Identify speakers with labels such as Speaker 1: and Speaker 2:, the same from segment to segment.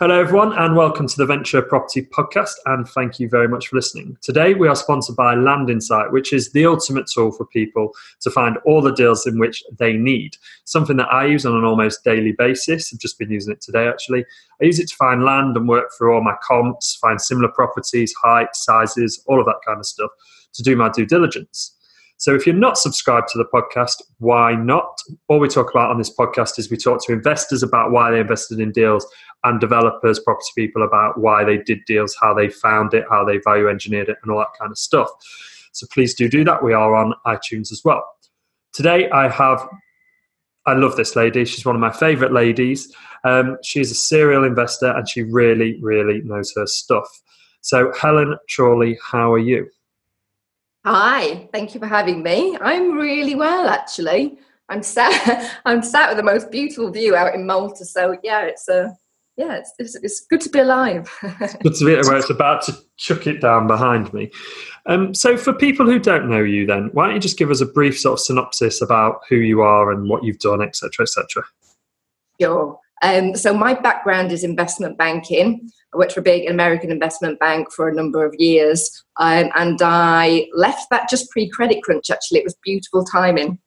Speaker 1: Hello, everyone, and welcome to the Venture Property Podcast. And thank you very much for listening. Today, we are sponsored by Land Insight, which is the ultimate tool for people to find all the deals in which they need. Something that I use on an almost daily basis. I've just been using it today, actually. I use it to find land and work through all my comps, find similar properties, heights, sizes, all of that kind of stuff to do my due diligence. So if you're not subscribed to the podcast, why not? All we talk about on this podcast is we talk to investors about why they invested in deals and developers, property people about why they did deals, how they found it, how they value engineered it, and all that kind of stuff. So please do do that. We are on iTunes as well. Today I have, I love this lady. She's one of my favorite ladies. Um, she's a serial investor and she really, really knows her stuff. So, Helen Chorley, how are you?
Speaker 2: Hi, thank you for having me. I'm really well, actually. I'm sat. I'm sat with the most beautiful view out in Malta. So yeah, it's a uh, yeah, it's, it's, it's good to be alive.
Speaker 1: it's good to be where it's about to chuck it down behind me. Um, so, for people who don't know you, then why don't you just give us a brief sort of synopsis about who you are and what you've done, etc., etc.
Speaker 2: Sure. Um, so my background is investment banking. I worked for a big American investment bank for a number of years, um, and I left that just pre-credit crunch. Actually, it was beautiful timing.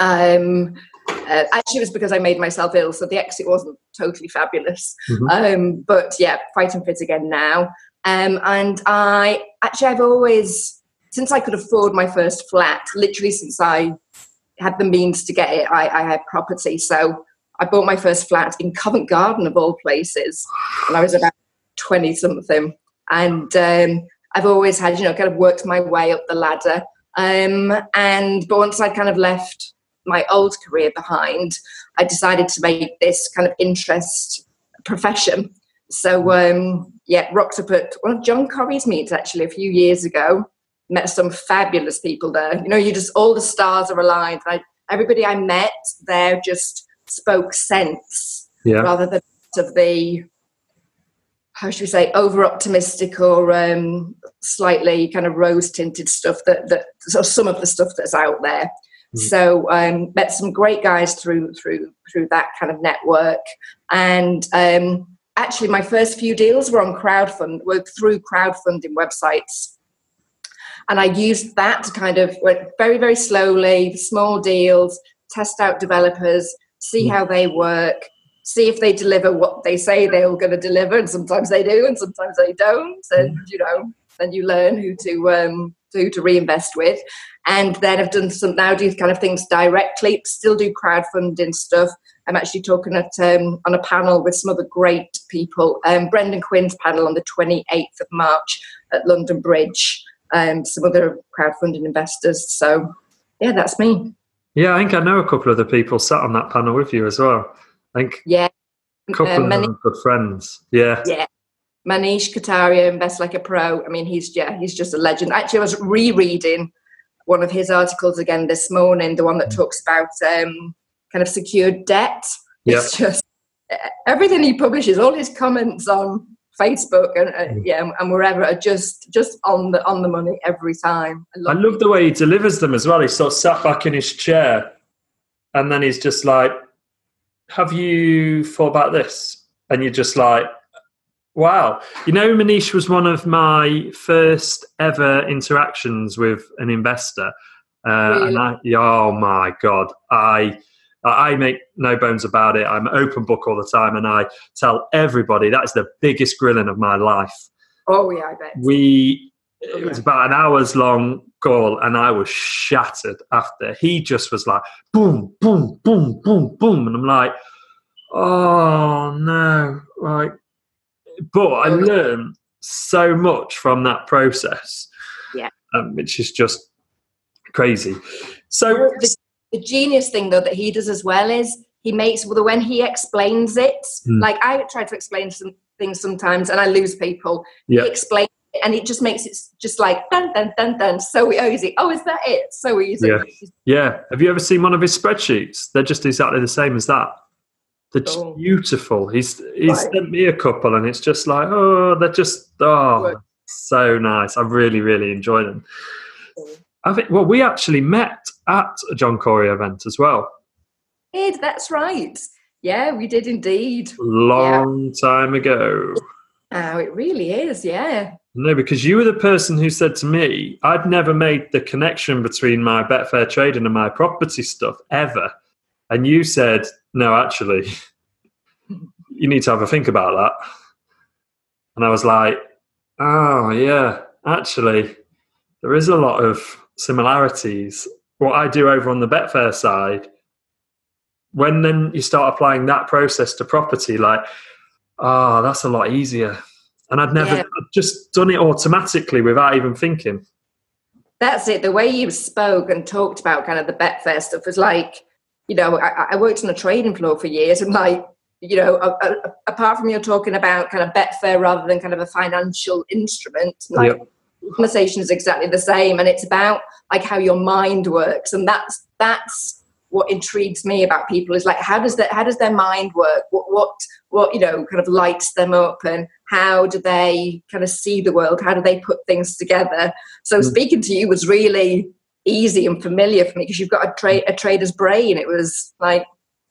Speaker 2: Um, uh, actually, it was because I made myself ill, so the exit wasn't totally fabulous. Mm-hmm. Um, but yeah, fighting and fit again now. Um, and I actually, I've always, since I could afford my first flat, literally since I had the means to get it, I, I had property. So I bought my first flat in Covent Garden, of all places, and I was about 20 something. And um, I've always had, you know, kind of worked my way up the ladder. Um, and but once I kind of left my old career behind, I decided to make this kind of interest profession. So um, yeah, rocked up at one of John Corrie's meets actually a few years ago. Met some fabulous people there. You know, you just all the stars are aligned. I, everybody I met there just spoke sense yeah. rather than of the how should we say over optimistic or um, slightly kind of rose tinted stuff that that so some of the stuff that's out there mm. so um, met some great guys through through through that kind of network and um, actually my first few deals were on crowdfund were through crowdfunding websites and i used that to kind of went very very slowly small deals test out developers see how they work, see if they deliver what they say they're going to deliver, and sometimes they do, and sometimes they don't, and you know, then you learn who to um, who to reinvest with, and then I've done some now do kind of things directly, still do crowdfunding stuff. I'm actually talking at um, on a panel with some other great people. Um, Brendan Quinn's panel on the 28th of March at London Bridge. Um, some other crowdfunding investors. So, yeah, that's me.
Speaker 1: Yeah, I think I know a couple of the people sat on that panel with you as well. I think
Speaker 2: yeah,
Speaker 1: a couple um, of them good friends. Yeah,
Speaker 2: yeah. Manish Kataria, Invest Like a Pro. I mean, he's yeah, he's just a legend. Actually, I was rereading one of his articles again this morning, the one that talks about um, kind of secured debt. Yeah. It's just everything he publishes, all his comments on Facebook and uh, mm. yeah, and wherever are just just on the on the money every time.
Speaker 1: I love, I love the way he delivers them as well. He's sort of sat back in his chair, and then he's just like, "Have you thought about this?" And you're just like, "Wow!" You know, Manish was one of my first ever interactions with an investor, uh, really? and I, oh my god, I I make no bones about it. I'm open book all the time, and I tell everybody that is the biggest grilling of my life.
Speaker 2: Oh yeah, I bet.
Speaker 1: We it was about an hour's long call, and I was shattered after. He just was like boom, boom, boom, boom, boom, and I'm like, oh no, like. But I learned so much from that process.
Speaker 2: Yeah,
Speaker 1: um, which is just crazy. So
Speaker 2: the genius thing though that he does as well is he makes well when he explains it mm. like i try to explain some things sometimes and i lose people. Yeah. he explains it and it just makes it just like dun dun dun dun so easy. Oh is that it? So easy.
Speaker 1: Yeah. Yeah. Have you ever seen one of his spreadsheets? They're just exactly the same as that. They're just oh. beautiful. He's he's right. sent me a couple and it's just like oh they're just oh so nice. I really really enjoy them. I think well we actually met at a John Corrie event as well.
Speaker 2: Ed, that's right. Yeah, we did indeed.
Speaker 1: Long yeah. time ago.
Speaker 2: Oh, it really is, yeah.
Speaker 1: No, because you were the person who said to me, I'd never made the connection between my Betfair trading and my property stuff ever. And you said, no, actually, you need to have a think about that. And I was like, oh, yeah, actually, there is a lot of similarities. What I do over on the Betfair side, when then you start applying that process to property, like, oh, that's a lot easier. And I'd never yeah. just done it automatically without even thinking.
Speaker 2: That's it. The way you spoke and talked about kind of the Betfair stuff was like, you know, I, I worked on a trading floor for years and like, you know, a, a, apart from you're talking about kind of Betfair rather than kind of a financial instrument, like yep. Conversation is exactly the same, and it's about like how your mind works, and that's that's what intrigues me about people is like how does that how does their mind work? What what what you know kind of lights them up, and how do they kind of see the world? How do they put things together? So mm. speaking to you was really easy and familiar for me because you've got a, tra- a trader's brain. It was like,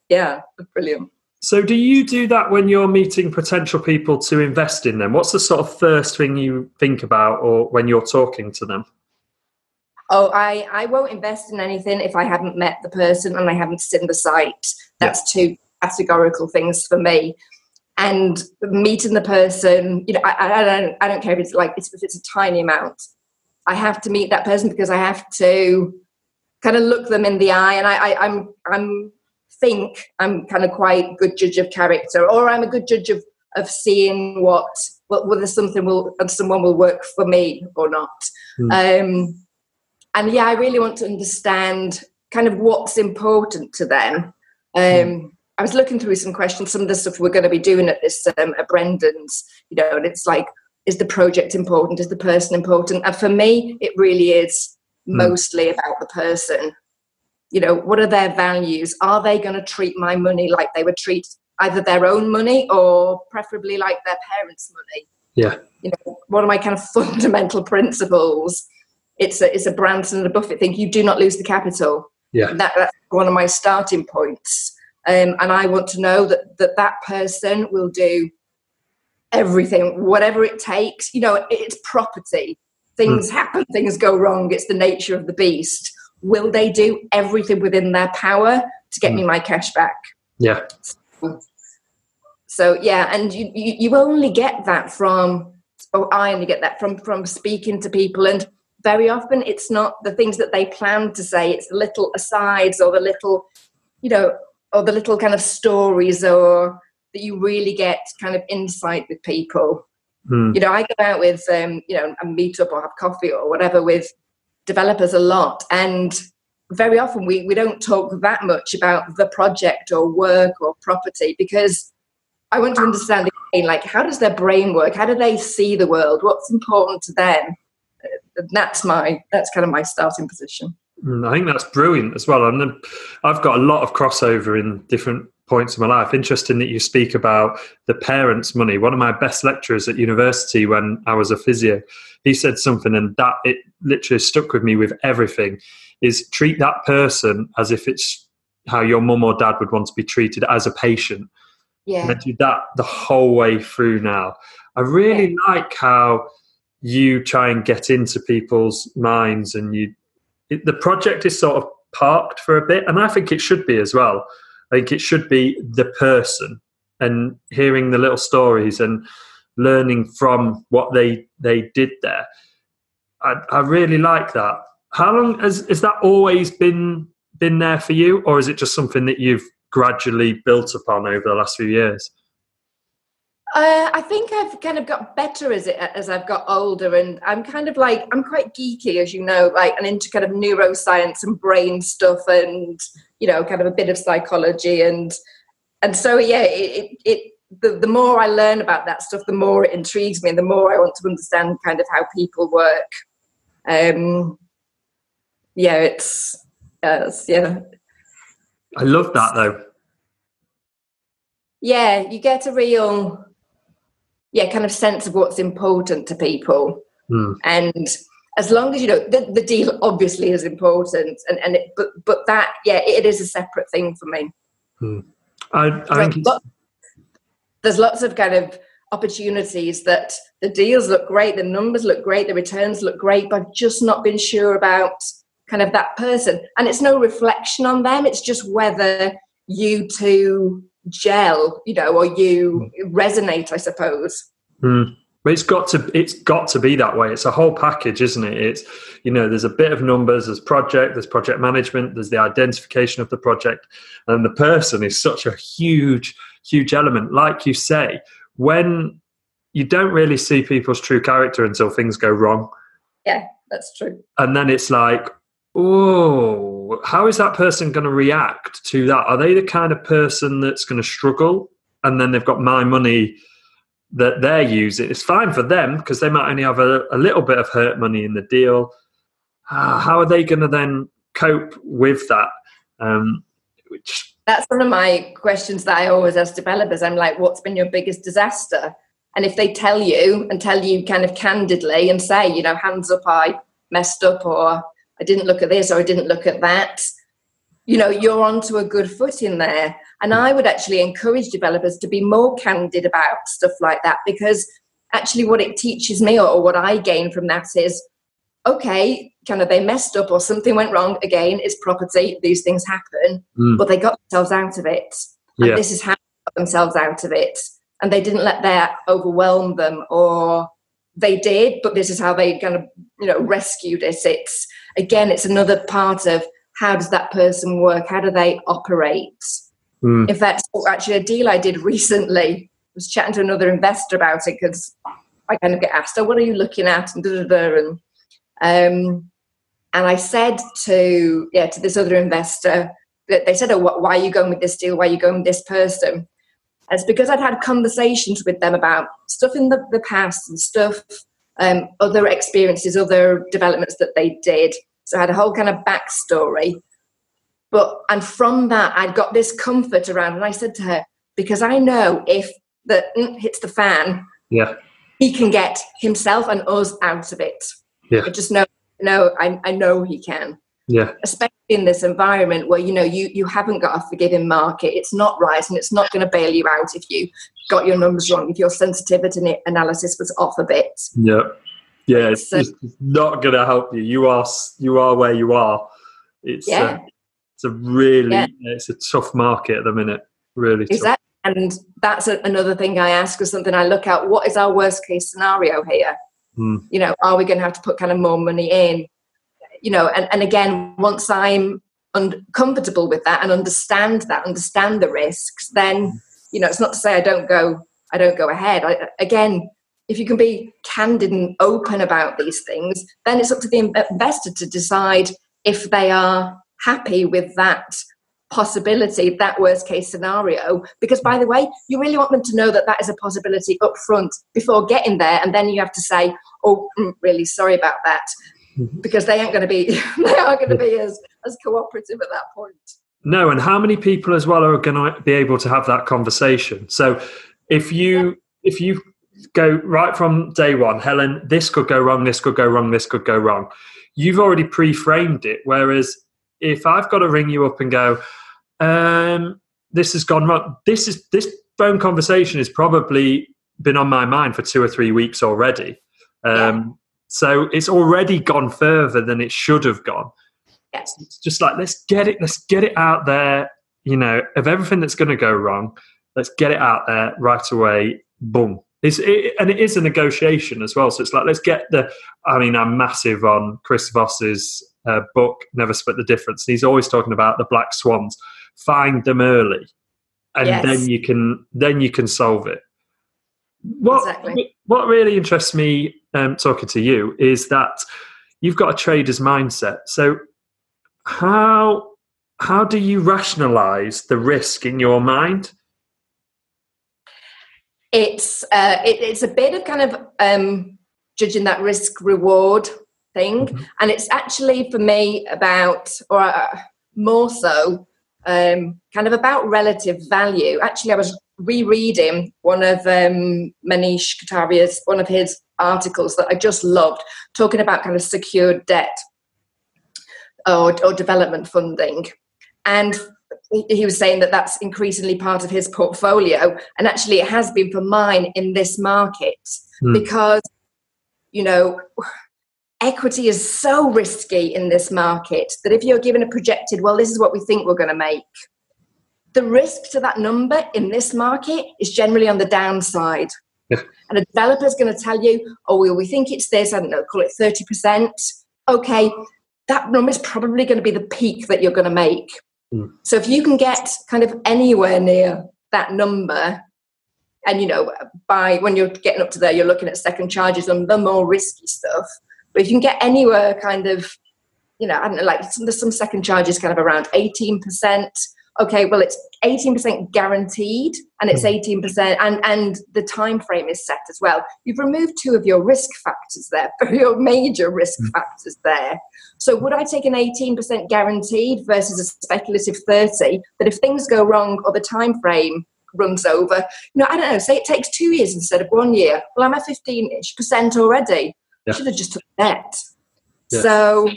Speaker 2: yeah, brilliant.
Speaker 1: So, do you do that when you're meeting potential people to invest in them? What's the sort of first thing you think about, or when you're talking to them?
Speaker 2: Oh, I, I won't invest in anything if I haven't met the person and I haven't seen the site. That's yeah. two categorical things for me. And meeting the person, you know, I, I don't I don't care if it's like if it's a tiny amount. I have to meet that person because I have to kind of look them in the eye, and I, I I'm I'm think I'm kind of quite good judge of character, or I'm a good judge of of seeing what whether something will and someone will work for me or not. Mm. Um, and yeah, I really want to understand kind of what's important to them. Um, mm. I was looking through some questions, some of the stuff we're going to be doing at this um, at Brendan's, you know, and it's like, is the project important? Is the person important? And for me, it really is mm. mostly about the person you know what are their values? Are they going to treat my money like they would treat either their own money or preferably like their parents money?
Speaker 1: Yeah.
Speaker 2: You know what are my kind of fundamental principles? It's a it's a branson and a buffett thing. You do not lose the capital.
Speaker 1: Yeah.
Speaker 2: That, that's one of my starting points. Um, and i want to know that, that that person will do everything whatever it takes. You know it's property. Things mm. happen things go wrong. It's the nature of the beast will they do everything within their power to get mm. me my cash back?
Speaker 1: Yeah.
Speaker 2: So, yeah, and you, you, you only get that from, oh, I only get that from from speaking to people, and very often it's not the things that they plan to say; it's the little asides or the little, you know, or the little kind of stories, or that you really get kind of insight with people. Mm. You know, I go out with, um, you know, and meet up or have coffee or whatever with developers a lot and very often we, we don't talk that much about the project or work or property because I want to understand again, like how does their brain work? How do they see the world? What's important to them? That's my that's kind of my starting position.
Speaker 1: Mm, I think that's brilliant as well. And I've got a lot of crossover in different points of my life. Interesting that you speak about the parents' money. One of my best lecturers at university when I was a physio, he said something, and that it literally stuck with me with everything. Is treat that person as if it's how your mum or dad would want to be treated as a patient.
Speaker 2: Yeah.
Speaker 1: And I do that the whole way through now. I really yeah. like how you try and get into people's minds and you it, the project is sort of parked for a bit and i think it should be as well I think it should be the person and hearing the little stories and learning from what they they did there. I, I really like that. How long has has that always been been there for you, or is it just something that you've gradually built upon over the last few years?
Speaker 2: Uh, I think I've kind of got better as it as I've got older, and I'm kind of like I'm quite geeky, as you know, like and into kind of neuroscience and brain stuff, and you know, kind of a bit of psychology, and and so yeah, it, it, it the, the more I learn about that stuff, the more it intrigues me, and the more I want to understand kind of how people work. Um, yeah, it's, it's yeah.
Speaker 1: I love that though.
Speaker 2: Yeah, you get a real yeah kind of sense of what's important to people
Speaker 1: mm.
Speaker 2: and as long as you know the, the deal obviously is important and and it, but but that yeah it is a separate thing for me
Speaker 1: mm. I, I think
Speaker 2: there's lots of kind of opportunities that the deals look great, the numbers look great, the returns look great, but I've just not been sure about kind of that person. And it's no reflection on them, it's just whether you two gel, you know, or you mm. resonate, I suppose.
Speaker 1: Mm. But it's got to it's got to be that way. It's a whole package, isn't it? It's you know, there's a bit of numbers, there's project, there's project management, there's the identification of the project, and the person is such a huge, huge element. Like you say, when you don't really see people's true character until things go wrong.
Speaker 2: Yeah, that's true.
Speaker 1: And then it's like, oh, how is that person going to react to that? Are they the kind of person that's going to struggle? And then they've got my money that they're using. It's fine for them because they might only have a, a, little bit of hurt money in the deal. Uh, how are they going to then cope with that? Um,
Speaker 2: which that's one of my questions that I always ask developers. I'm like, what's been your biggest disaster? And if they tell you and tell you kind of candidly and say, you know, hands up, I messed up, or I didn't look at this, or I didn't look at that, you know, you're onto a good footing there. And I would actually encourage developers to be more candid about stuff like that because actually, what it teaches me or, or what I gain from that is okay, kind of they messed up or something went wrong. Again, it's property, these things happen, mm. but they got themselves out of it. And yeah. this is how they got themselves out of it. And they didn't let that overwhelm them or they did, but this is how they kind of, you know, rescued it. It's again, it's another part of how does that person work? How do they operate? Mm. In fact, actually, a deal I did recently I was chatting to another investor about it because I kind of get asked, "Oh, what are you looking at?" and da da da, and um, and I said to yeah to this other investor that they said, "Oh, why are you going with this deal? Why are you going with this person?" And it's because I'd had conversations with them about stuff in the, the past and stuff, um, other experiences, other developments that they did. So I had a whole kind of backstory. But and from that, I'd got this comfort around, and I said to her, because I know if the mm, hits the fan,
Speaker 1: yeah,
Speaker 2: he can get himself and us out of it.
Speaker 1: Yeah.
Speaker 2: I just know, no, I, I know he can.
Speaker 1: Yeah.
Speaker 2: Especially in this environment where you know you you haven't got a forgiving market. It's not right, and it's not going to bail you out if you got your numbers wrong. If your sensitivity analysis was off a bit.
Speaker 1: Yeah. Yeah, it's, so, it's not going to help you. You are you are where you are. It's uh, yeah. Uh, it's a really yeah. it's a tough market at the minute. Really exactly. Tough.
Speaker 2: And that's a, another thing I ask or something I look at. What is our worst case scenario here? Mm. You know, are we going to have to put kind of more money in? You know, and, and again, once I'm un- comfortable with that and understand that, understand the risks, then you know, it's not to say I don't go, I don't go ahead. I, again, if you can be candid and open about these things, then it's up to the investor to decide if they are happy with that possibility, that worst case scenario. Because, by the way, you really want them to know that that is a possibility up front before getting there. And then you have to say, oh, I'm mm, really sorry about that. Mm-hmm. Because they aren't going to be, they aren't going to be as, as cooperative at that point.
Speaker 1: No, and how many people as well are going to be able to have that conversation? So, if you yeah. if you go right from day one, Helen, this could go wrong, this could go wrong, this could go wrong. You've already pre-framed it. Whereas if I've got to ring you up and go, um, this has gone wrong. This is this phone conversation has probably been on my mind for two or three weeks already. Um, yeah. So it's already gone further than it should have gone.
Speaker 2: Yes.
Speaker 1: It's just like let's get it, let's get it out there. You know, of everything that's going to go wrong, let's get it out there right away. Boom. It's, it, and it is a negotiation as well. So it's like let's get the. I mean, I'm massive on Chris Voss's uh, book, Never Split the Difference. And he's always talking about the black swans find them early and yes. then you can then you can solve it what exactly. what really interests me um, talking to you is that you've got a trader's mindset so how how do you rationalize the risk in your mind
Speaker 2: it's uh, it, it's a bit of kind of um, judging that risk reward thing mm-hmm. and it's actually for me about or uh, more so um, kind of about relative value. Actually, I was rereading one of um, Manish Kataria's, one of his articles that I just loved, talking about kind of secured debt or, or development funding. And he was saying that that's increasingly part of his portfolio and actually it has been for mine in this market mm. because you know equity is so risky in this market that if you're given a projected well this is what we think we're going to make the risk to that number in this market is generally on the downside yeah. and a developer is going to tell you oh well we think it's this i don't know call it 30% okay that number is probably going to be the peak that you're going to make Mm. So if you can get kind of anywhere near that number, and you know, by when you're getting up to there, you're looking at second charges on the more risky stuff. But if you can get anywhere kind of, you know, I don't know, like some, there's some second charges kind of around 18%, okay well it's 18% guaranteed and it's 18% mm. and and the time frame is set as well you've removed two of your risk factors there your major risk mm. factors there so would i take an 18% guaranteed versus a speculative 30 that if things go wrong or the time frame runs over you know i don't know say it takes two years instead of one year well i'm at 15ish percent already yeah. should have just took that yeah. so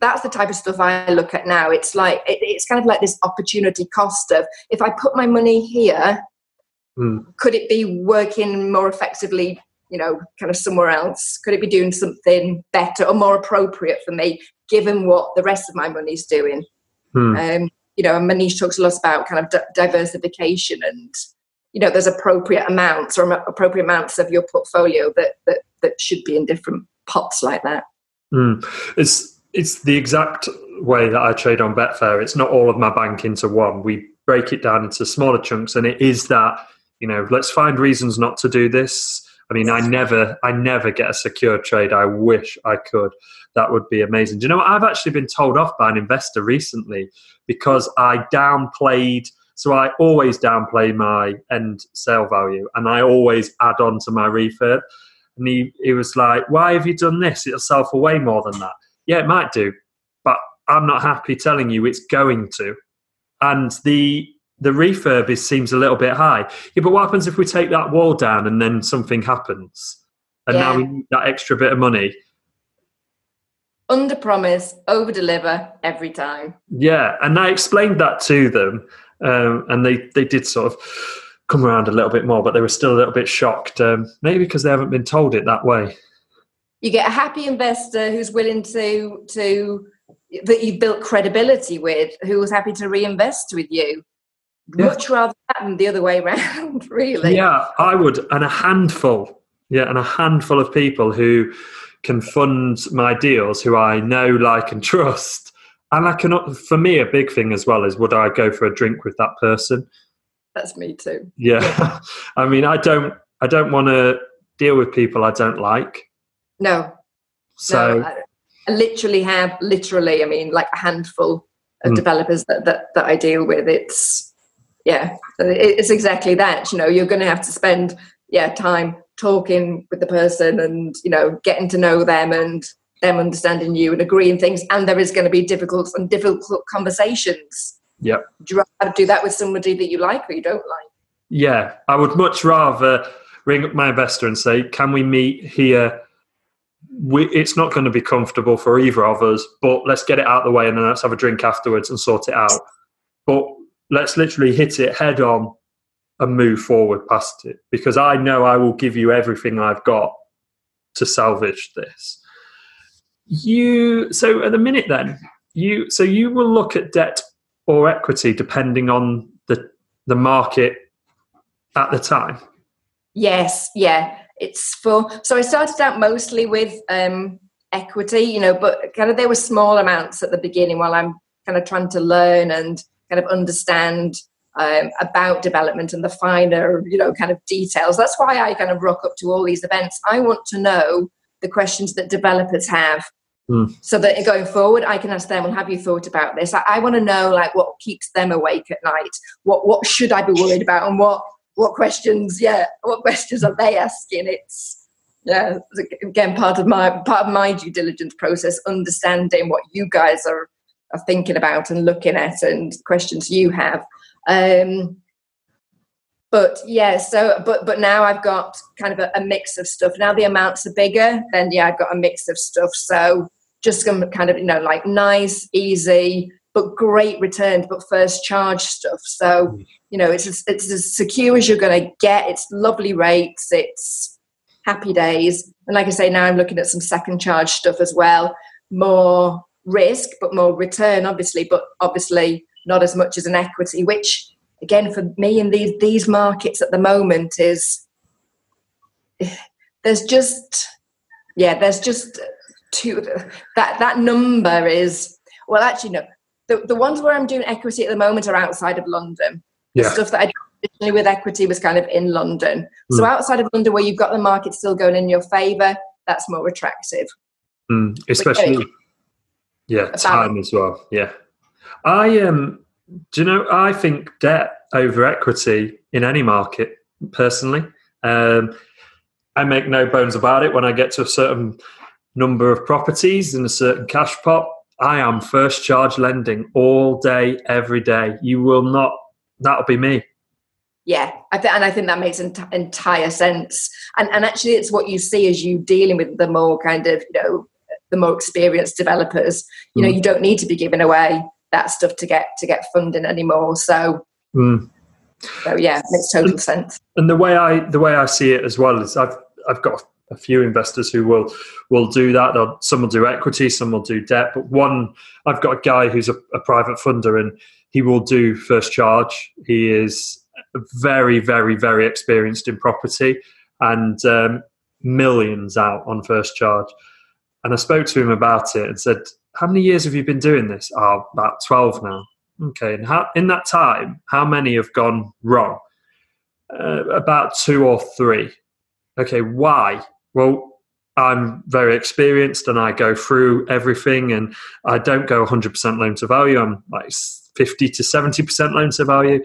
Speaker 2: that's the type of stuff I look at now. It's like it, it's kind of like this opportunity cost of if I put my money here, mm. could it be working more effectively? You know, kind of somewhere else. Could it be doing something better or more appropriate for me, given what the rest of my money's doing? Mm. Um, you know, and Manish talks a lot about kind of diversification and you know there's appropriate amounts or appropriate amounts of your portfolio that that, that should be in different pots like that.
Speaker 1: Mm. It's it's the exact way that I trade on Betfair. It's not all of my bank into one. We break it down into smaller chunks, and it is that you know, let's find reasons not to do this. I mean, I never, I never get a secure trade. I wish I could. That would be amazing. Do you know what? I've actually been told off by an investor recently because I downplayed. So I always downplay my end sale value, and I always add on to my refurb. And he, he was like, "Why have you done this? It'll sell for way more than that." Yeah, it might do, but I'm not happy telling you it's going to. And the the refurb is, seems a little bit high. Yeah, but what happens if we take that wall down and then something happens, and yeah. now we need that extra bit of money?
Speaker 2: Under promise, over deliver every time.
Speaker 1: Yeah, and I explained that to them, um, and they they did sort of come around a little bit more, but they were still a little bit shocked, um, maybe because they haven't been told it that way
Speaker 2: you get a happy investor who's willing to to that you've built credibility with, who was happy to reinvest with you. Yeah. Much rather than the other way around, really.
Speaker 1: Yeah, I would, and a handful. Yeah, and a handful of people who can fund my deals, who I know, like, and trust. And I cannot. For me, a big thing as well is would I go for a drink with that person?
Speaker 2: That's me too.
Speaker 1: Yeah, I mean, I don't. I don't want to deal with people I don't like.
Speaker 2: No.
Speaker 1: So no,
Speaker 2: I, I literally have literally, I mean, like a handful of mm. developers that, that that I deal with. It's yeah, it's exactly that. You know, you're going to have to spend yeah time talking with the person and you know getting to know them and them understanding you and agreeing things and there is going to be difficult and difficult conversations
Speaker 1: yeah
Speaker 2: do you rather do that with somebody that you like or you don't like
Speaker 1: yeah i would much rather ring up my investor and say can we meet here we, it's not going to be comfortable for either of us, but let's get it out of the way and then let's have a drink afterwards and sort it out. But let's literally hit it head on and move forward past it because I know I will give you everything I've got to salvage this. You so at the minute then you so you will look at debt or equity depending on the the market at the time.
Speaker 2: Yes, yeah it's for so i started out mostly with um, equity you know but kind of there were small amounts at the beginning while i'm kind of trying to learn and kind of understand um, about development and the finer you know kind of details. That's why i kind of rock up to all these events. I want to know the questions that developers have mm. so that going forward i can ask them well have you thought about this? I, I want to know like what keeps them awake at night? What what should i be worried about? And what what questions, yeah, what questions are they asking? It's yeah, again part of my part of my due diligence process, understanding what you guys are are thinking about and looking at, and questions you have. Um, but yeah, so but but now I've got kind of a, a, mix of stuff. Now the amounts are bigger, then yeah, I've got a mix of stuff. So just some kind of you know like nice, easy, but great returns, but first charge stuff. So, you know, it's as, it's as secure as you're going to get. It's lovely rates. It's happy days. And like I say, now I'm looking at some second charge stuff as well. More risk, but more return, obviously, but obviously not as much as an equity, which again for me in these these markets at the moment is there's just yeah, there's just two that that number is well actually no. The, the ones where I'm doing equity at the moment are outside of London. Yeah. The stuff that I did traditionally with equity was kind of in London. Mm. So outside of London where you've got the market still going in your favour, that's more attractive.
Speaker 1: Mm. Especially yeah, time as well. Yeah. I um do you know I think debt over equity in any market personally. Um I make no bones about it when I get to a certain number of properties in a certain cash pot. I am first charge lending all day, every day. You will not, that'll be me.
Speaker 2: Yeah, I th- and I think that makes ent- entire sense. And, and actually, it's what you see as you dealing with the more kind of, you know, the more experienced developers. You know, mm. you don't need to be giving away that stuff to get to get funding anymore. So, mm. so yeah, makes total sense.
Speaker 1: And the way I the way I see it as well is I've I've got a few investors who will will do that. They'll, some will do equity, some will do debt. But one, I've got a guy who's a, a private funder, and he will do first charge. He is very, very, very experienced in property, and um, millions out on first charge. And I spoke to him about it and said, "How many years have you been doing this?" Oh, about twelve now. Okay, and how, in that time, how many have gone wrong? Uh, about two or three. Okay, why? Well, I'm very experienced and I go through everything and I don't go 100% loan to value. I'm like 50 to 70% loan to value.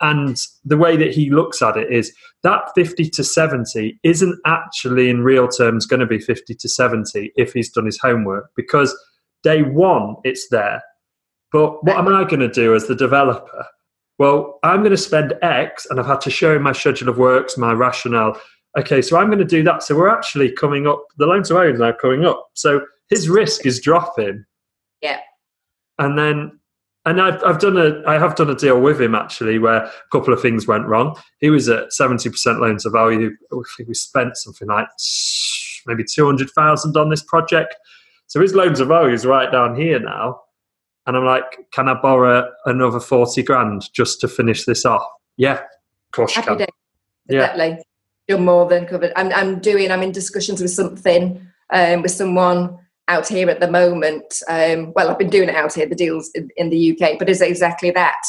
Speaker 1: And the way that he looks at it is that 50 to 70 isn't actually in real terms going to be 50 to 70 if he's done his homework because day one it's there. But what am I going to do as the developer? Well, I'm going to spend X and I've had to show him my schedule of works, my rationale okay, so I'm going to do that. So we're actually coming up, the loan to value is now coming up. So his risk is dropping.
Speaker 2: Yeah.
Speaker 1: And then, and I've, I've done a, I have done a deal with him actually where a couple of things went wrong. He was at 70% loan to value. We spent something like maybe 200,000 on this project. So his loan to value is right down here now. And I'm like, can I borrow another 40 grand just to finish this off? Yeah, of course you can.
Speaker 2: Yeah you're more than covered. I'm, I'm doing, I'm in discussions with something, um, with someone out here at the moment. Um, well, I've been doing it out here, the deals in, in the UK, but it's exactly that.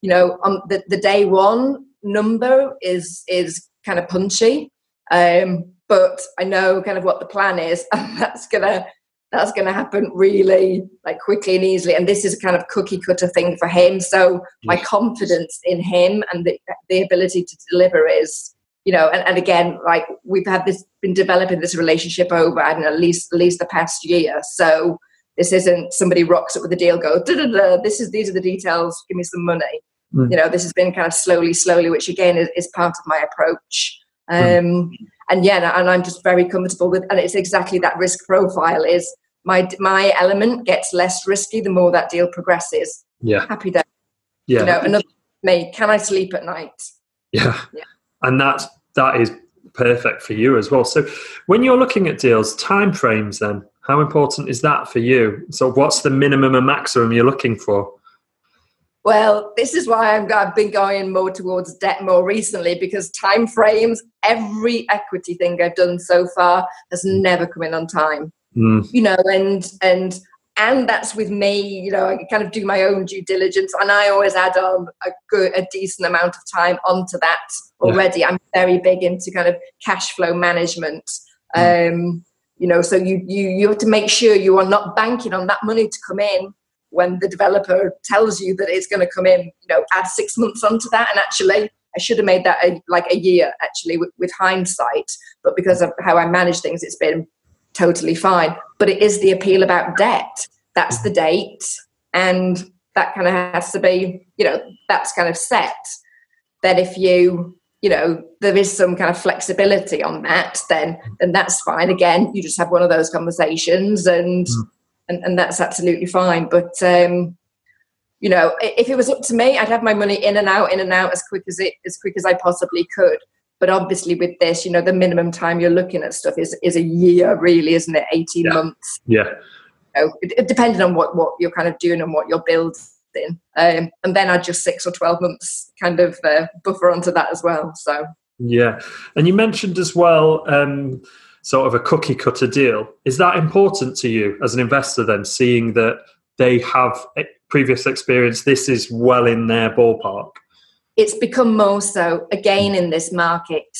Speaker 2: You know, on the, the day one number is is kind of punchy, um, but I know kind of what the plan is, and that's gonna that's going to happen really like quickly and easily and this is a kind of cookie cutter thing for him so my confidence in him and the, the ability to deliver is you know, and, and again, like we've had this been developing this relationship over, I don't know, at least at least the past year. So this isn't somebody rocks up with a deal, go, da, da, da, this is these are the details, give me some money. Mm. You know, this has been kind of slowly, slowly, which again is, is part of my approach. Hmm. Um, mm. And yeah, and I'm just very comfortable with, and it's exactly that risk profile is my my element gets less risky the more that deal progresses.
Speaker 1: Yeah,
Speaker 2: happy day. Yeah, you know, another me. Can I sleep at night?
Speaker 1: Yeah. yeah and that's that is perfect for you as well. So when you're looking at deals, time frames then, how important is that for you? So what's the minimum and maximum you're looking for?
Speaker 2: Well, this is why i have been going more towards debt more recently because time frames, every equity thing I've done so far has never come in on time. Mm. You know, and and and that's with me you know i kind of do my own due diligence and i always add on a good a decent amount of time onto that already yeah. i'm very big into kind of cash flow management mm. um you know so you you you have to make sure you are not banking on that money to come in when the developer tells you that it's going to come in you know add six months onto that and actually i should have made that a, like a year actually with, with hindsight but because of how i manage things it's been totally fine. But it is the appeal about debt. That's the date, and that kind of has to be, you know, that's kind of set. That if you, you know, there is some kind of flexibility on that, then then that's fine. Again, you just have one of those conversations, and mm. and, and that's absolutely fine. But um, you know, if it was up to me, I'd have my money in and out, in and out as quick as it as quick as I possibly could. But obviously, with this, you know, the minimum time you're looking at stuff is is a year, really, isn't it? Eighteen
Speaker 1: yeah.
Speaker 2: months.
Speaker 1: Yeah.
Speaker 2: You know, it, depending on what what you're kind of doing and what you're building. Um, and then I just six or twelve months kind of uh, buffer onto that as well. So
Speaker 1: yeah, and you mentioned as well. Um, sort of a cookie cutter deal. Is that important to you as an investor then, seeing that they have previous experience, this is well in their ballpark?
Speaker 2: It's become more so again in this market.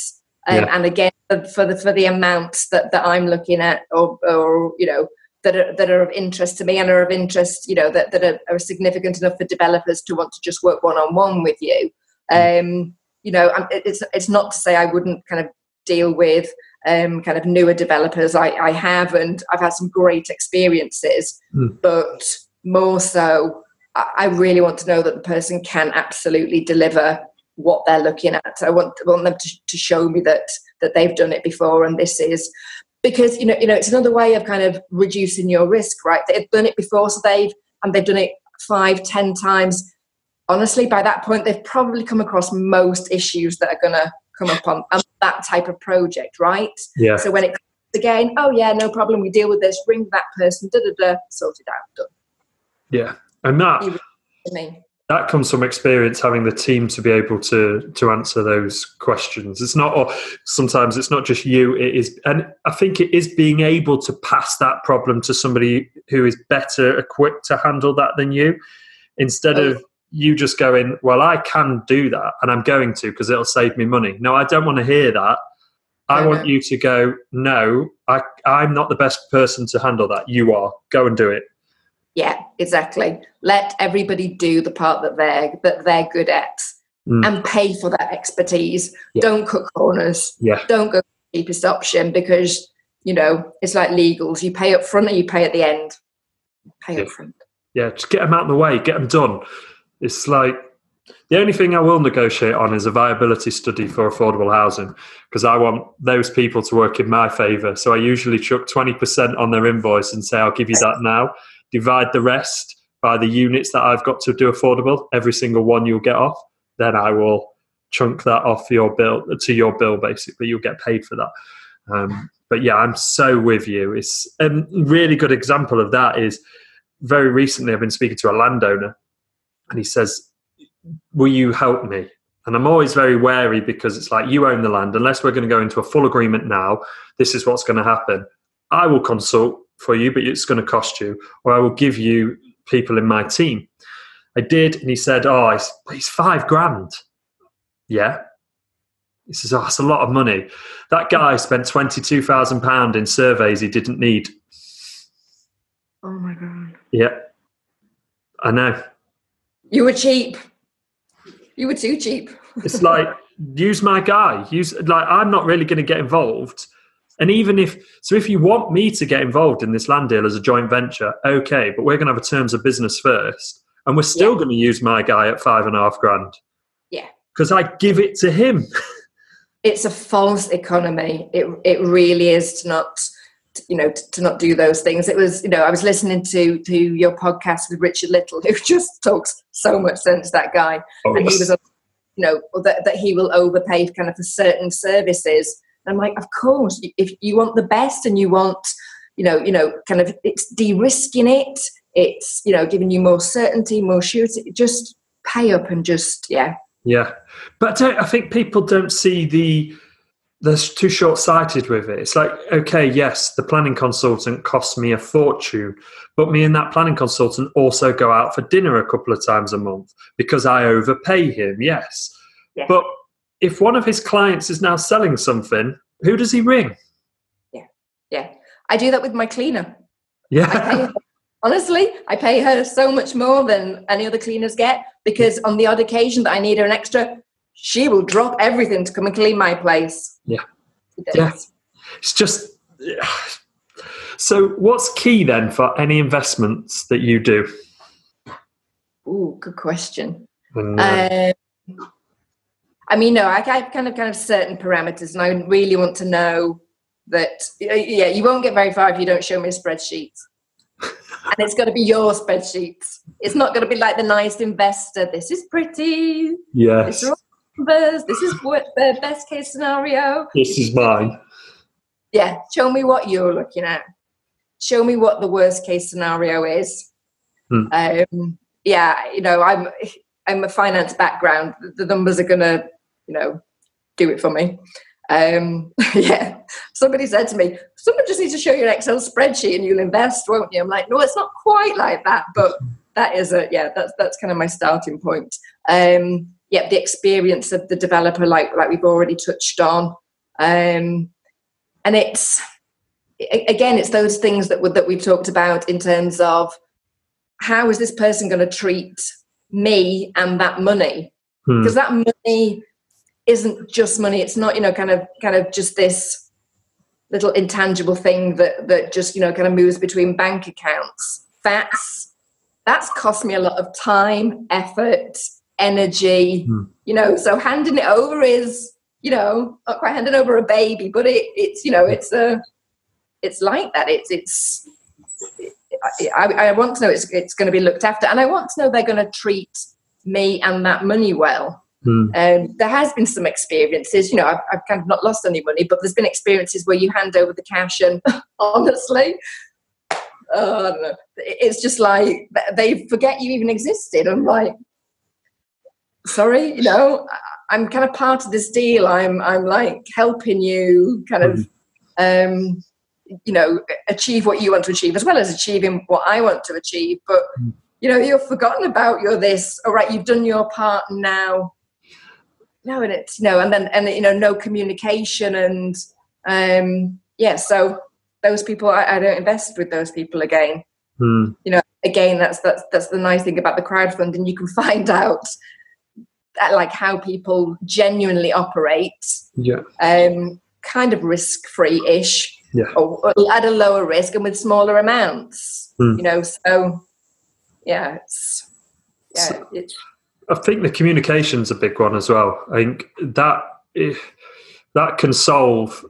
Speaker 2: Um, yeah. And again, for the for the amounts that, that I'm looking at, or, or you know, that are, that are of interest to me and are of interest, you know, that, that are, are significant enough for developers to want to just work one on one with you. Mm. Um, you know, it's it's not to say I wouldn't kind of deal with um, kind of newer developers. I, I have, and I've had some great experiences, mm. but more so, I really want to know that the person can absolutely deliver what they're looking at. I want, want them to, to show me that that they've done it before, and this is because you know you know it's another way of kind of reducing your risk, right? They've done it before, so they've and they've done it five, ten times. Honestly, by that point, they've probably come across most issues that are going to come up on, that type of project, right?
Speaker 1: Yeah.
Speaker 2: So when it comes again, oh yeah, no problem, we deal with this. Ring that person, da da da, sort it out, done.
Speaker 1: Yeah, and that that comes from experience having the team to be able to to answer those questions. It's not, or sometimes it's not just you. It is, and I think it is being able to pass that problem to somebody who is better equipped to handle that than you, instead oh. of you just going, well, I can do that and I'm going to because it'll save me money. No, I don't want to hear that. I want you to go, no, I, I'm not the best person to handle that. You are. Go and do it.
Speaker 2: Yeah, exactly. Let everybody do the part that they're that they're good at mm. and pay for that expertise. Yeah. Don't cut corners.
Speaker 1: Yeah.
Speaker 2: Don't go the cheapest option because, you know, it's like legals. You pay up front or you pay at the end. Pay
Speaker 1: yeah.
Speaker 2: up front.
Speaker 1: Yeah, just get them out of the way, get them done. It's like the only thing I will negotiate on is a viability study for affordable housing because I want those people to work in my favour. So I usually chuck 20% on their invoice and say, I'll give you that now. Divide the rest by the units that I've got to do affordable. Every single one you'll get off. Then I will chunk that off your bill to your bill. Basically, you'll get paid for that. Um, but yeah, I'm so with you. It's a really good example of that. Is very recently I've been speaking to a landowner and he says, Will you help me? And I'm always very wary because it's like, you own the land. Unless we're going to go into a full agreement now, this is what's going to happen. I will consult for you, but it's going to cost you, or I will give you people in my team. I did, and he said, Oh, it's, it's five grand. Yeah. He says, Oh, that's a lot of money. That guy spent £22,000 in surveys he didn't need.
Speaker 2: Oh my God.
Speaker 1: Yeah. I know.
Speaker 2: You were cheap. You were too cheap.
Speaker 1: it's like use my guy. Use like I'm not really going to get involved. And even if so, if you want me to get involved in this land deal as a joint venture, okay, but we're going to have a terms of business first, and we're still yeah. going to use my guy at five and a half grand.
Speaker 2: Yeah,
Speaker 1: because I give it to him.
Speaker 2: it's a false economy. It it really is to not you know to, to, not do those things it was you know i was listening to to your podcast with richard little who just talks so much sense that guy oh, and he was you know that, that he will overpay kind of for certain services and i'm like of course if you want the best and you want you know you know kind of it's de-risking it it's you know giving you more certainty more surety just pay up and just yeah
Speaker 1: yeah but i think people don't see the they're too short sighted with it. It's like, okay, yes, the planning consultant costs me a fortune, but me and that planning consultant also go out for dinner a couple of times a month because I overpay him, yes. Yeah. But if one of his clients is now selling something, who does he ring?
Speaker 2: Yeah, yeah. I do that with my cleaner.
Speaker 1: Yeah. I
Speaker 2: honestly, I pay her so much more than any other cleaners get because on the odd occasion that I need her an extra, she will drop everything to come and clean my place.
Speaker 1: Yeah. Yeah. It's just. So, what's key then for any investments that you do?
Speaker 2: Ooh, good question. um, I mean, no, I have kind of kind of certain parameters, and I really want to know that. Yeah, you won't get very far if you don't show me a spreadsheet. and it's got to be your spreadsheets. It's not going to be like the nice investor. This is pretty.
Speaker 1: Yes.
Speaker 2: This is numbers. This is what the best case scenario.
Speaker 1: This is mine.
Speaker 2: Yeah. Show me what you're looking at. Show me what the worst case scenario is.
Speaker 1: Hmm.
Speaker 2: Um, yeah, you know, I'm I'm a finance background. The numbers are gonna, you know, do it for me. Um, yeah, somebody said to me, "Someone just needs to show you an Excel spreadsheet and you'll invest, won't you?" I'm like, "No, it's not quite like that, but that is a yeah, that's that's kind of my starting point." Um, yeah, the experience of the developer, like like we've already touched on, um, and it's again, it's those things that that we've talked about in terms of how is this person going to treat me and that money. Because hmm. that money isn't just money. It's not you know kind of kind of just this little intangible thing that that just you know kind of moves between bank accounts. That's that's cost me a lot of time effort energy hmm. you know. So handing it over is you know not quite handing over a baby but it, it's you know it's a it's like that. It's it's I, I want to know it's, it's going to be looked after and i want to know they're going to treat me and that money well mm. um, there has been some experiences you know I've, I've kind of not lost any money but there's been experiences where you hand over the cash and honestly oh, I don't know. It's just like they forget you even existed. I'm like, sorry, you know, I'm kind of part of this deal. I'm I'm like helping you kind of hmm. um you know achieve what you want to achieve as well as achieving what i want to achieve but mm. you know you're forgotten about you're this all right you've done your part now. No and it's you know and then and you know no communication and um yeah so those people i, I don't invest with those people again. Mm. you know again that's that's that's the nice thing about the crowdfunding you can find out that, like how people genuinely operate.
Speaker 1: Yeah.
Speaker 2: Um kind of risk free ish
Speaker 1: yeah.
Speaker 2: or, at a lower risk and with smaller amounts. Mm. You know, so yeah, it's yeah. So, it's,
Speaker 1: I think the communication's a big one as well. I think that that can solve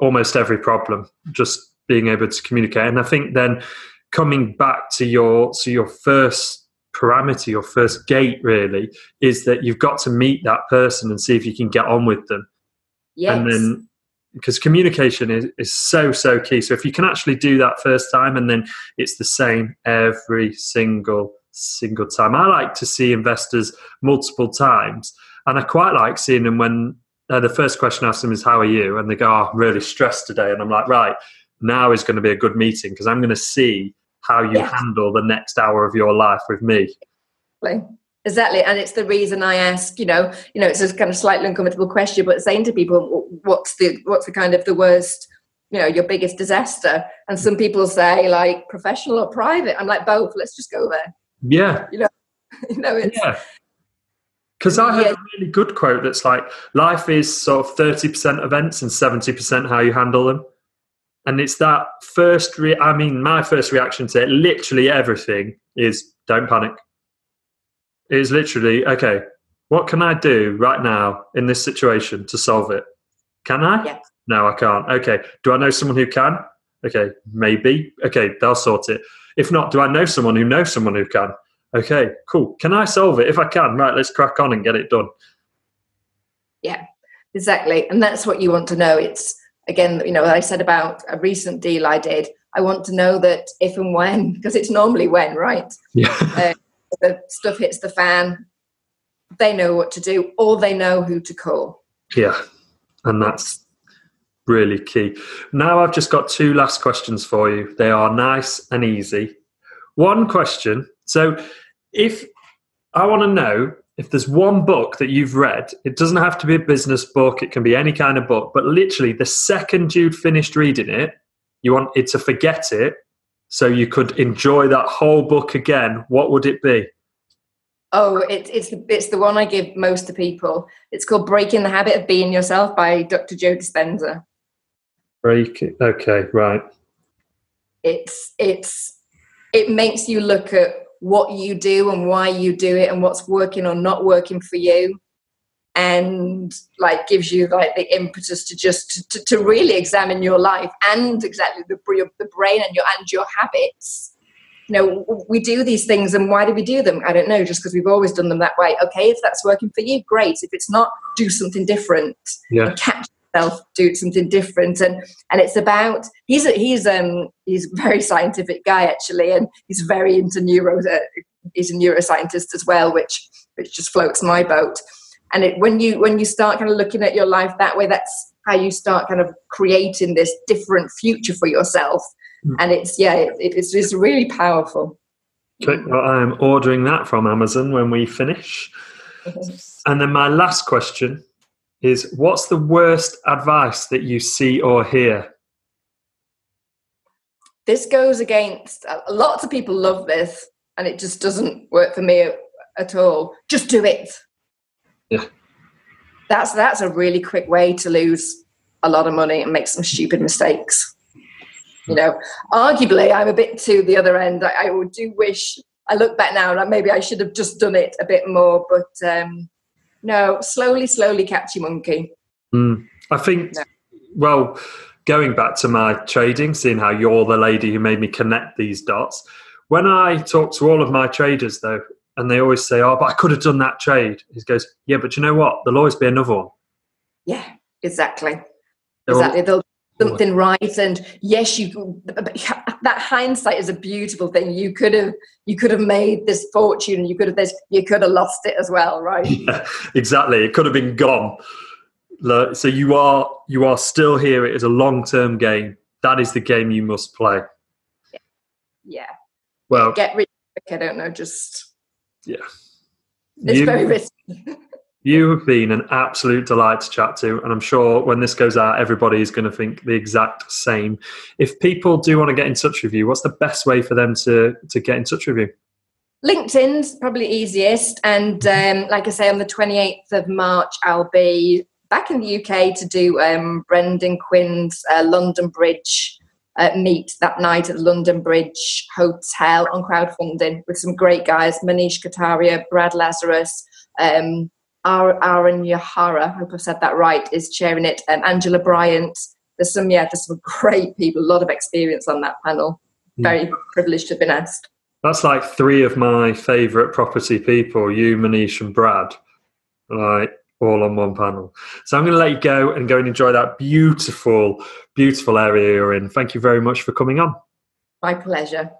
Speaker 1: almost every problem. Just being able to communicate, and I think then coming back to your to your first parameter, your first gate really is that you've got to meet that person and see if you can get on with them.
Speaker 2: Yes.
Speaker 1: And then because communication is, is so so key. So if you can actually do that first time and then it's the same every single single time. I like to see investors multiple times and i quite like seeing them when uh, the first question I ask them is how are you? And they go oh, i'm really stressed today. And i'm like right now is going to be a good meeting because i'm going to see how you yeah. handle the next hour of your life with me
Speaker 2: Exactly, and it's the reason I ask. You know, you know, it's a kind of slightly uncomfortable question, but saying to people, "What's the what's the kind of the worst, you know, your biggest disaster?" And some people say like professional or private. I'm like both. Let's just go there.
Speaker 1: Yeah,
Speaker 2: you know, you know, it's.
Speaker 1: Yeah. Because I have yeah. a really good quote that's like, life is sort of 30% events and 70% how you handle them. And it's that first, re- I mean, my first reaction to it, literally everything is don't panic is literally okay. What can I do right now in this situation to solve it? Can I? No, I can't. Okay. Do I know someone who can? Okay, maybe. Okay, they'll sort it. If not, do I know someone who knows someone who can? Okay, cool. Can I solve it? If I can, right, let's crack on and get it done.
Speaker 2: Yeah, exactly. And that's what you want to know. It's again, you know, I said about a recent deal I did. I want to know that if and when, because it's normally when, right?
Speaker 1: Yeah. Uh,
Speaker 2: the stuff hits the fan, they know what to do or they know who to call.
Speaker 1: Yeah, and that's really key. Now I've just got two last questions for you. They are nice and easy. One question. So if I want to know if there's one book that you've read, it doesn't have to be a business book, it can be any kind of book, but literally the second you'd finished reading it, you want it to forget it so you could enjoy that whole book again, what would it be?
Speaker 2: Oh, it, it's the it's the one I give most to people. It's called "Breaking the Habit of Being Yourself" by Dr. Joe Dispenza.
Speaker 1: Break it. Okay, right.
Speaker 2: It's it's it makes you look at what you do and why you do it and what's working or not working for you and like gives you like the impetus to just to, to really examine your life and exactly the, the brain and your and your habits you know, we do these things and why do we do them? I don't know, just because we've always done them that way. Okay, if that's working for you, great. If it's not, do something different.
Speaker 1: Yeah.
Speaker 2: Catch yourself, do something different. And and it's about he's a, he's um he's a very scientific guy actually, and he's very into neuro. Uh, he's a neuroscientist as well, which which just floats my boat. And it, when you when you start kind of looking at your life that way, that's how you start kind of creating this different future for yourself. Mm. And it's yeah, it, it's just really powerful.
Speaker 1: Okay, well, I'm ordering that from Amazon when we finish. and then my last question is what's the worst advice that you see or hear?
Speaker 2: This goes against lots of people love this and it just doesn't work for me at all. Just do it.
Speaker 1: Yeah.
Speaker 2: That's that's a really quick way to lose a lot of money and make some stupid mistakes. You know, arguably, I'm a bit to the other end. I, I do wish I look back now and maybe I should have just done it a bit more, but um, no, slowly, slowly catch your monkey.
Speaker 1: Mm. I think, no. well, going back to my trading, seeing how you're the lady who made me connect these dots. When I talk to all of my traders, though, and they always say, "Oh, but I could have done that trade." He goes, "Yeah, but you know what? There'll always be another one."
Speaker 2: Yeah, exactly. They're exactly. All- something right and yes you that hindsight is a beautiful thing you could have you could have made this fortune you could have this you could have lost it as well right yeah,
Speaker 1: exactly it could have been gone so you are you are still here it is a long-term game that is the game you must play
Speaker 2: yeah
Speaker 1: well
Speaker 2: get rich i don't know just
Speaker 1: yeah
Speaker 2: it's you, very risky
Speaker 1: you have been an absolute delight to chat to, and I'm sure when this goes out, everybody is going to think the exact same. If people do want to get in touch with you, what's the best way for them to, to get in touch with you?
Speaker 2: LinkedIn's probably easiest. And um, like I say, on the 28th of March, I'll be back in the UK to do um, Brendan Quinn's uh, London Bridge uh, meet that night at the London Bridge Hotel on crowdfunding with some great guys Manish Kataria, Brad Lazarus. Um, Aaron Yahara, I hope I've said that right, is chairing it. Um, Angela Bryant. There's some, yeah, there's some great people, a lot of experience on that panel. Hmm. Very privileged to have been asked.
Speaker 1: That's like three of my favourite property people, you, Manish, and Brad. Like all on one panel. So I'm going to let you go and go and enjoy that beautiful, beautiful area you're in. Thank you very much for coming on.
Speaker 2: My pleasure.